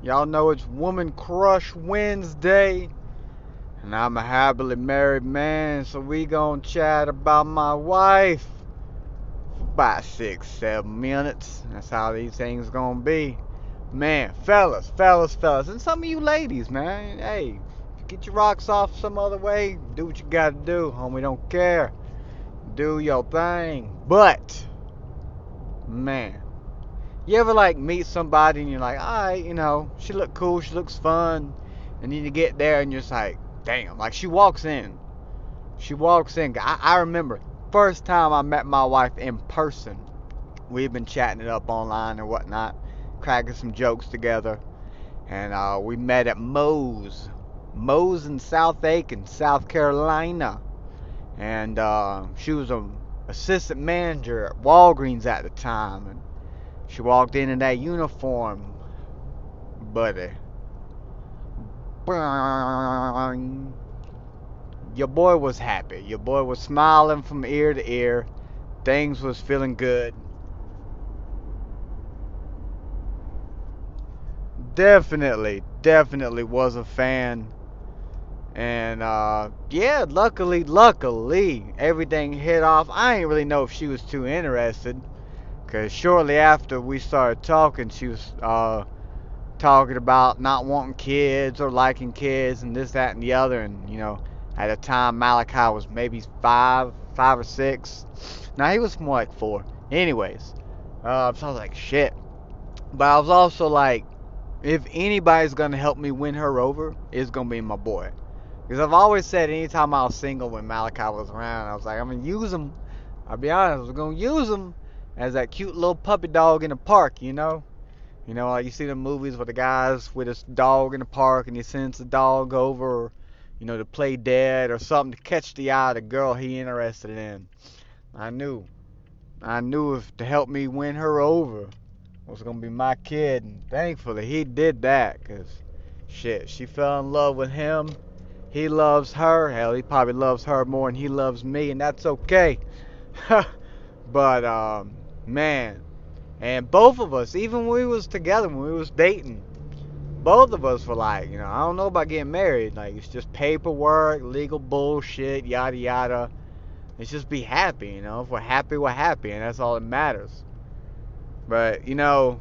Y'all know it's Woman Crush Wednesday. And I'm a happily married man, so we gonna chat about my wife for about six, seven minutes. That's how these things gonna be. Man, fellas, fellas, fellas, and some of you ladies, man, hey, get your rocks off some other way. Do what you gotta do, homie. Don't care. Do your thing. But, man, you ever like meet somebody and you're like, alright, you know, she look cool, she looks fun, and then you get there and you're just like, damn, like she walks in. She walks in. I, I remember first time I met my wife in person. We've been chatting it up online and whatnot cracking some jokes together. And uh, we met at Moe's. Moe's in South Aiken, South Carolina. And uh, she was an assistant manager at Walgreens at the time. And she walked in in that uniform, buddy. Your boy was happy. Your boy was smiling from ear to ear. Things was feeling good. definitely, definitely was a fan. And uh, yeah, luckily, luckily, everything hit off. I didn't really know if she was too interested, cause shortly after we started talking, she was uh, talking about not wanting kids or liking kids and this, that, and the other. And you know, at the time Malachi was maybe five, five or six. Now he was more like four. Anyways, uh, so I was like, shit. But I was also like, if anybody's gonna help me win her over, it's gonna be my boy. Because I've always said anytime I was single when Malachi was around, I was like, I'm gonna use him. I'll be honest, I was gonna use him as that cute little puppy dog in the park, you know? You know, like you see the movies with the guys with his dog in the park and he sends the dog over, you know, to play dead or something to catch the eye of the girl he interested in. I knew. I knew if to help me win her over, was gonna be my kid, and thankfully he did that, cause shit, she fell in love with him. He loves her. Hell, he probably loves her more than he loves me, and that's okay. but um, man, and both of us, even when we was together, when we was dating, both of us were like, you know, I don't know about getting married. Like it's just paperwork, legal bullshit, yada yada. Let's just be happy, you know. If we're happy, we're happy, and that's all that matters. But you know,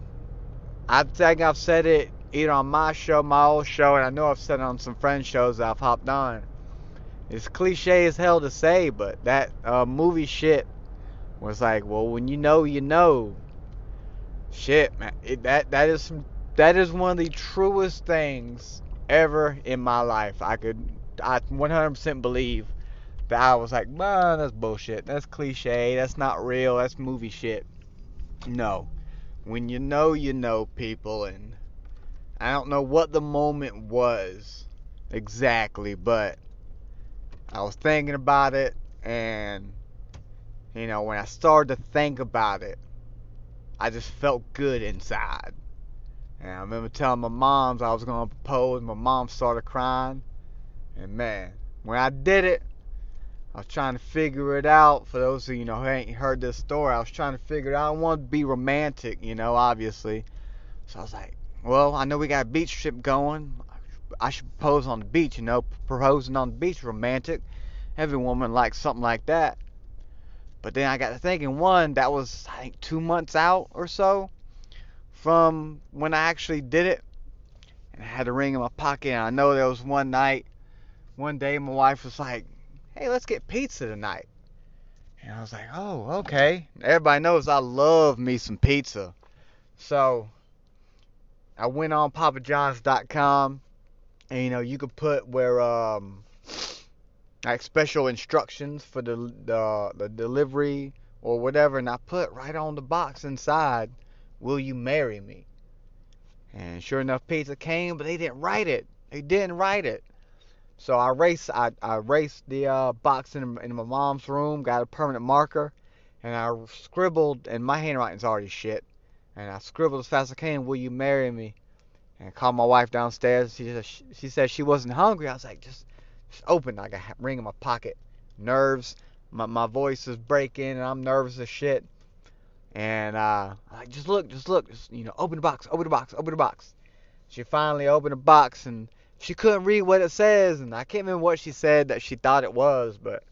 I think I've said it either on my show, my old show, and I know I've said it on some friend shows that I've hopped on. It's cliche as hell to say, but that uh, movie shit was like, well, when you know, you know. Shit, man, it, that that is that is one of the truest things ever in my life. I could, I 100% believe that I was like, man, that's bullshit. That's cliche. That's not real. That's movie shit. No when you know you know people and I don't know what the moment was exactly, but I was thinking about it and you know, when I started to think about it, I just felt good inside. And I remember telling my moms I was going to propose, my mom started crying. And man, when I did it, I was trying to figure it out. For those of you know who ain't heard this story, I was trying to figure it out. I wanted to be romantic, you know, obviously. So I was like, well, I know we got a beach trip going. I should propose on the beach, you know, proposing on the beach, romantic. Every woman likes something like that. But then I got to thinking, one, that was, I think, two months out or so from when I actually did it. And I had a ring in my pocket. And I know there was one night, one day, my wife was like, hey, let's get pizza tonight. And I was like, oh, okay. Everybody knows I love me some pizza. So I went on papajohns.com and you know, you could put where um like special instructions for the the, the delivery or whatever and I put right on the box inside, will you marry me? And sure enough pizza came, but they didn't write it. They didn't write it. So I raced, I, I raced the uh, box in, in my mom's room, got a permanent marker, and I scribbled, and my handwriting's already shit. And I scribbled as fast as I can, "Will you marry me?" And I called my wife downstairs. She she, she said she wasn't hungry. I was like, just, just open. I got a ring in my pocket. Nerves. My my voice is breaking, and I'm nervous as shit. And uh, I like, just look, just look, just you know, open the box, open the box, open the box. she finally opened the box and she couldn't read what it says, and I can't remember what she said that she thought it was, but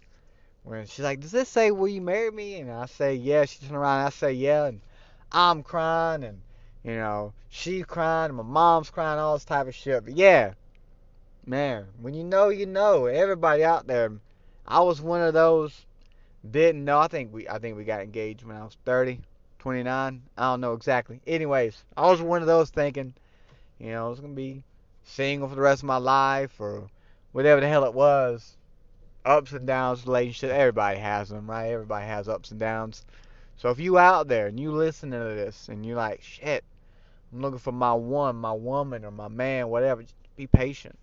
when she's like, "Does this say will you marry me?" and I say, "Yeah," she turns around and I say, "Yeah," and I'm crying and you know she's crying and my mom's crying, all this type of shit. But yeah, man, when you know, you know. Everybody out there, I was one of those didn't know. I think we I think we got engaged when I was 30, 29. I don't know exactly. Anyways, I was one of those thinking, you know, I was gonna be single for the rest of my life or whatever the hell it was. Ups and downs, relationship. Everybody has them, right? Everybody has ups and downs. So if you out there and you listening to this and you're like, shit, I'm looking for my one, my woman, or my man, whatever. Just be patient.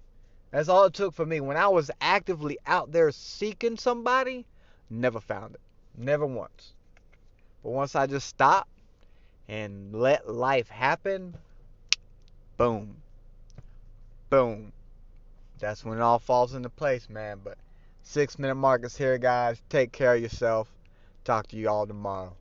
That's all it took for me. When I was actively out there seeking somebody, never found it. Never once. But once I just stopped and let life happen, boom. Boom. That's when it all falls into place, man. But six minute mark is here, guys. Take care of yourself. Talk to you all tomorrow.